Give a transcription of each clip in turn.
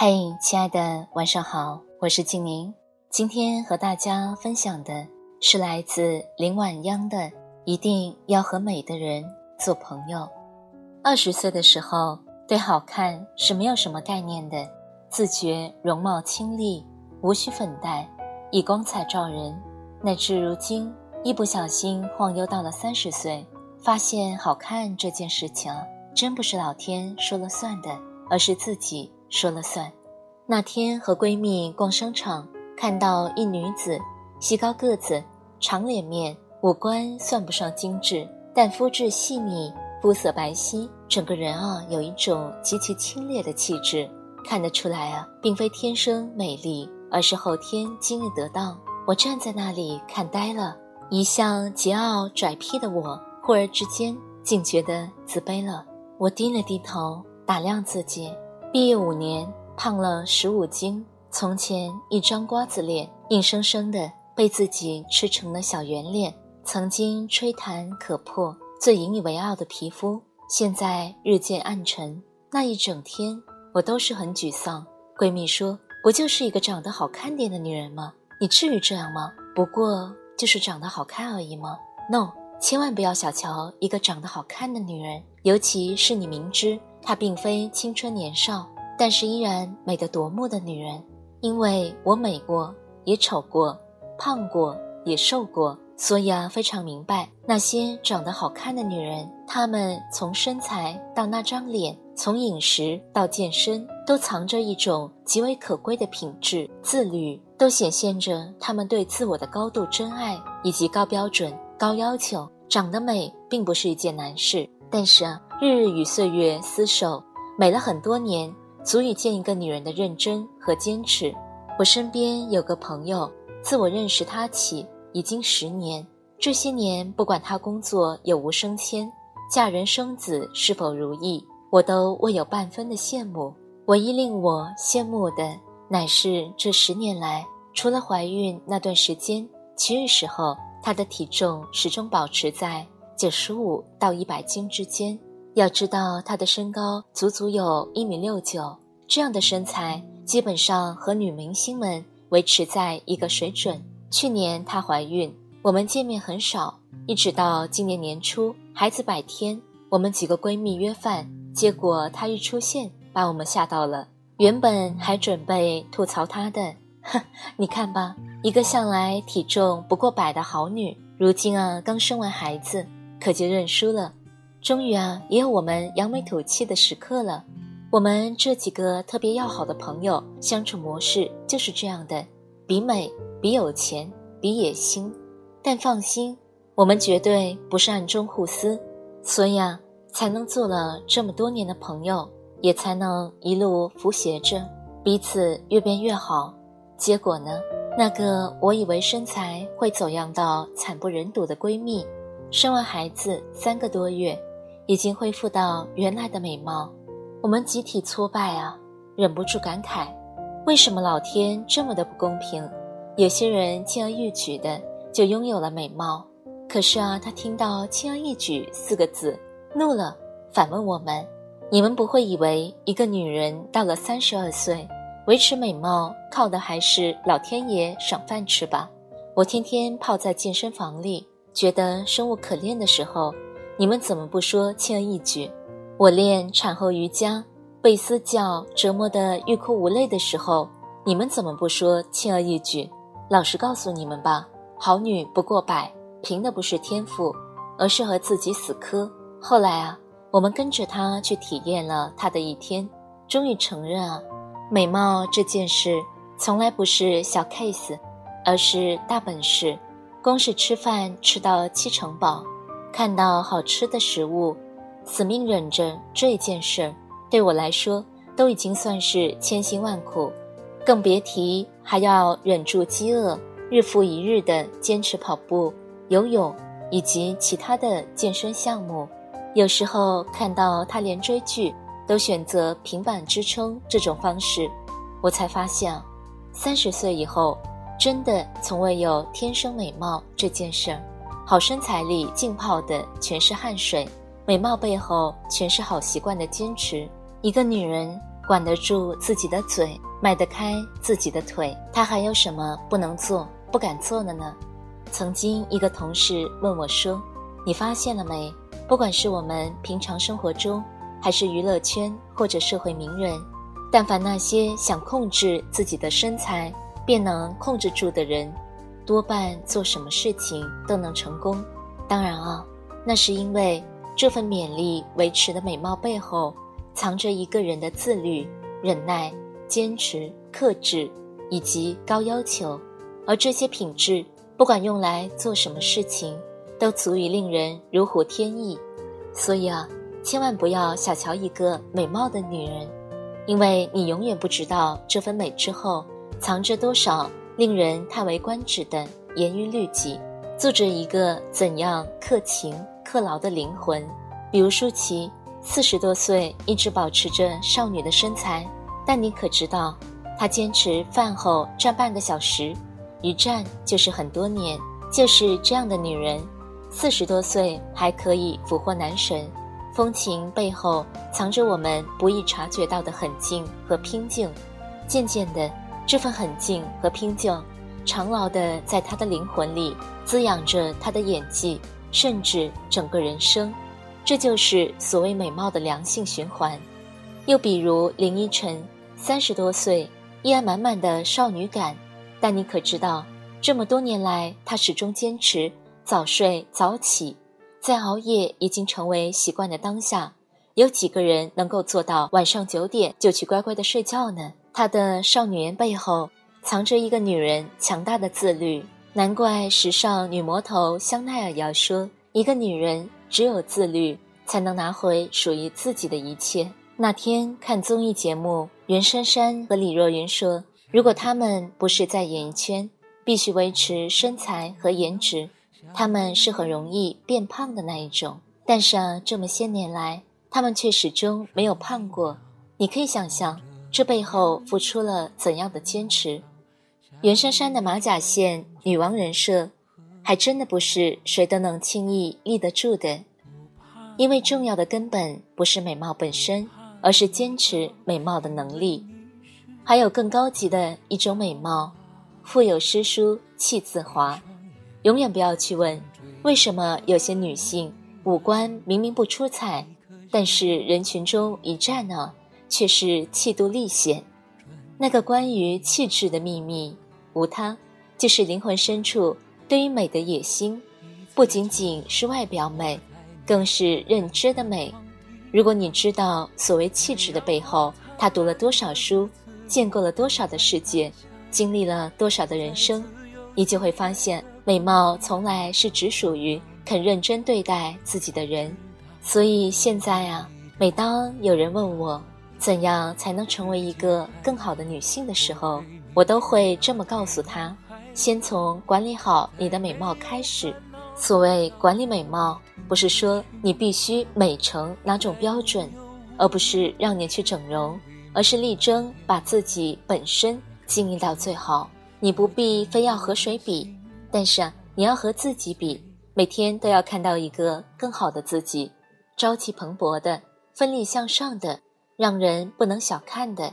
嘿，亲爱的，晚上好，我是静宁。今天和大家分享的是来自林晚央的《一定要和美的人做朋友》。二十岁的时候，对好看是没有什么概念的，自觉容貌清丽，无需粉黛，以光彩照人。乃至如今，一不小心晃悠到了三十岁，发现好看这件事情，真不是老天说了算的，而是自己。说了算。那天和闺蜜逛商场，看到一女子，细高个子，长脸面，五官算不上精致，但肤质细腻，肤色白皙，整个人啊有一种极其清冽的气质。看得出来啊，并非天生美丽，而是后天经历得当。我站在那里看呆了，一向桀骜拽僻的我，忽而之间竟觉得自卑了。我低了低头，打量自己。毕业五年，胖了十五斤。从前一张瓜子脸，硬生生的被自己吃成了小圆脸。曾经吹弹可破、最引以为傲的皮肤，现在日渐暗沉。那一整天，我都是很沮丧。闺蜜说：“不就是一个长得好看点的女人吗？你至于这样吗？不过就是长得好看而已吗？”No，千万不要小瞧一个长得好看的女人，尤其是你明知。她并非青春年少，但是依然美得夺目的女人。因为我美过，也丑过，胖过，也瘦过，所以啊，非常明白那些长得好看的女人，她们从身材到那张脸，从饮食到健身，都藏着一种极为可贵的品质——自律，都显现着她们对自我的高度真爱以及高标准、高要求。长得美并不是一件难事。但是啊，日日与岁月厮守，美了很多年，足以见一个女人的认真和坚持。我身边有个朋友，自我认识她起已经十年，这些年不管她工作有无升迁，嫁人生子是否如意，我都未有半分的羡慕。唯一令我羡慕的，乃是这十年来，除了怀孕那段时间，其余时候她的体重始终保持在。九十五到一百斤之间，要知道她的身高足足有一米六九，这样的身材基本上和女明星们维持在一个水准。去年她怀孕，我们见面很少，一直到今年年初孩子百天，我们几个闺蜜约饭，结果她一出现，把我们吓到了。原本还准备吐槽她的，哼，你看吧，一个向来体重不过百的好女，如今啊刚生完孩子。可就认输了，终于啊，也有我们扬眉吐气的时刻了。我们这几个特别要好的朋友相处模式就是这样的：比美，比有钱，比野心。但放心，我们绝对不是暗中互撕，所以啊，才能做了这么多年的朋友，也才能一路扶携着彼此越变越好。结果呢，那个我以为身材会走样到惨不忍睹的闺蜜。生完孩子三个多月，已经恢复到原来的美貌，我们集体挫败啊，忍不住感慨：为什么老天这么的不公平？有些人轻而易举的就拥有了美貌，可是啊，他听到“轻而易举”四个字，怒了，反问我们：你们不会以为一个女人到了三十二岁，维持美貌靠的还是老天爷赏饭吃吧？我天天泡在健身房里。觉得生无可恋的时候，你们怎么不说轻而易举？我练产后瑜伽，被私教折磨得欲哭无泪的时候，你们怎么不说轻而易举？老实告诉你们吧，好女不过百，凭的不是天赋，而是和自己死磕。后来啊，我们跟着她去体验了她的一天，终于承认啊，美貌这件事从来不是小 case，而是大本事。光是吃饭吃到七成饱，看到好吃的食物，死命忍着这件事儿，对我来说都已经算是千辛万苦，更别提还要忍住饥饿，日复一日的坚持跑步、游泳以及其他的健身项目。有时候看到他连追剧都选择平板支撑这种方式，我才发现，三十岁以后真的从未有天生美貌这件事儿。好身材里浸泡的全是汗水，美貌背后全是好习惯的坚持。一个女人管得住自己的嘴，迈得开自己的腿，她还有什么不能做、不敢做的呢？曾经一个同事问我说：“你发现了没？不管是我们平常生活中，还是娱乐圈或者社会名人，但凡那些想控制自己的身材便能控制住的人。”多半做什么事情都能成功，当然啊，那是因为这份勉力维持的美貌背后，藏着一个人的自律、忍耐、坚持、克制以及高要求，而这些品质，不管用来做什么事情，都足以令人如虎添翼。所以啊，千万不要小瞧一个美貌的女人，因为你永远不知道这份美之后藏着多少。令人叹为观止的严于律己，住着一个怎样克勤克劳的灵魂？比如舒淇，四十多岁一直保持着少女的身材，但你可知道，她坚持饭后站半个小时，一站就是很多年。就是这样的女人，四十多岁还可以俘获男神，风情背后藏着我们不易察觉到的狠劲和拼劲。渐渐的。这份狠劲和拼劲，长牢的在他的灵魂里滋养着他的演技，甚至整个人生。这就是所谓美貌的良性循环。又比如林依晨，三十多岁依然满满的少女感，但你可知道，这么多年来，她始终坚持早睡早起，在熬夜已经成为习惯的当下，有几个人能够做到晚上九点就去乖乖的睡觉呢？她的少女颜背后藏着一个女人强大的自律，难怪时尚女魔头香奈儿要说：“一个女人只有自律，才能拿回属于自己的一切。”那天看综艺节目，袁姗姗和李若云说：“如果她们不是在演艺圈，必须维持身材和颜值，她们是很容易变胖的那一种。但是啊，这么些年来，她们却始终没有胖过。你可以想象。”这背后付出了怎样的坚持？袁姗姗的马甲线女王人设，还真的不是谁都能轻易立得住的。因为重要的根本不是美貌本身，而是坚持美貌的能力。还有更高级的一种美貌，腹有诗书气自华。永远不要去问，为什么有些女性五官明明不出彩，但是人群中一站呢？却是气度立显，那个关于气质的秘密，无他，就是灵魂深处对于美的野心，不仅仅是外表美，更是认知的美。如果你知道所谓气质的背后，他读了多少书，见过了多少的世界，经历了多少的人生，你就会发现，美貌从来是只属于肯认真对待自己的人。所以现在啊，每当有人问我，怎样才能成为一个更好的女性的时候，我都会这么告诉她：先从管理好你的美貌开始。所谓管理美貌，不是说你必须美成哪种标准，而不是让你去整容，而是力争把自己本身经营到最好。你不必非要和谁比，但是啊你要和自己比，每天都要看到一个更好的自己，朝气蓬勃的，奋力向上的。让人不能小看的，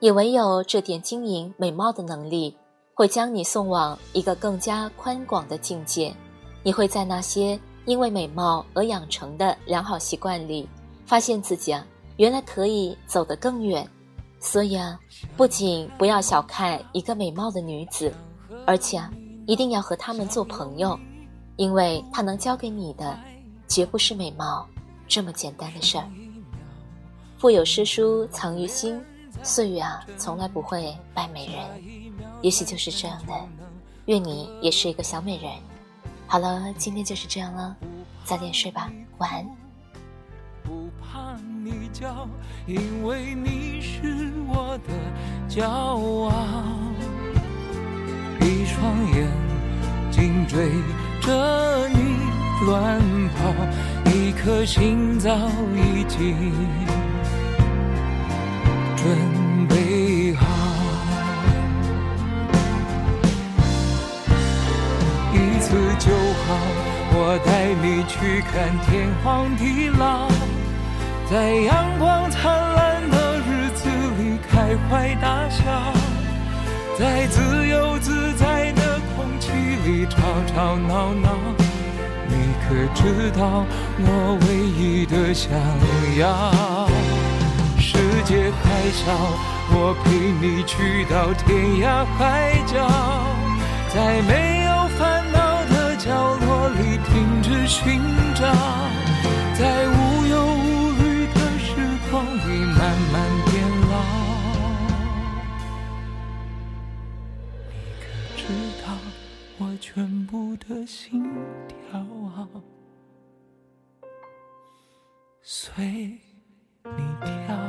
也唯有这点经营美貌的能力，会将你送往一个更加宽广的境界。你会在那些因为美貌而养成的良好习惯里，发现自己啊，原来可以走得更远。所以啊，不仅不要小看一个美貌的女子，而且啊，一定要和她们做朋友，因为她能教给你的，绝不是美貌这么简单的事儿。腹有诗书藏于心，岁月啊，从来不会败美人。也许就是这样的，愿你也是一个小美人。好了，今天就是这样了，早点睡吧，晚安。不怕你叫，因为你是我的骄傲。一双眼睛追着你乱跑，一颗心早已经准备好。一次就好。我带你去看天荒地老，在阳光灿烂的日子里开怀大笑，在自由自在的空气里吵吵闹闹。你可知道我唯一的想要？世界还小，我陪你去到天涯海角，在没有烦恼的角落。里停止寻找，在无忧无虑的时光里慢慢变老。你可知道我全部的心跳，随你跳。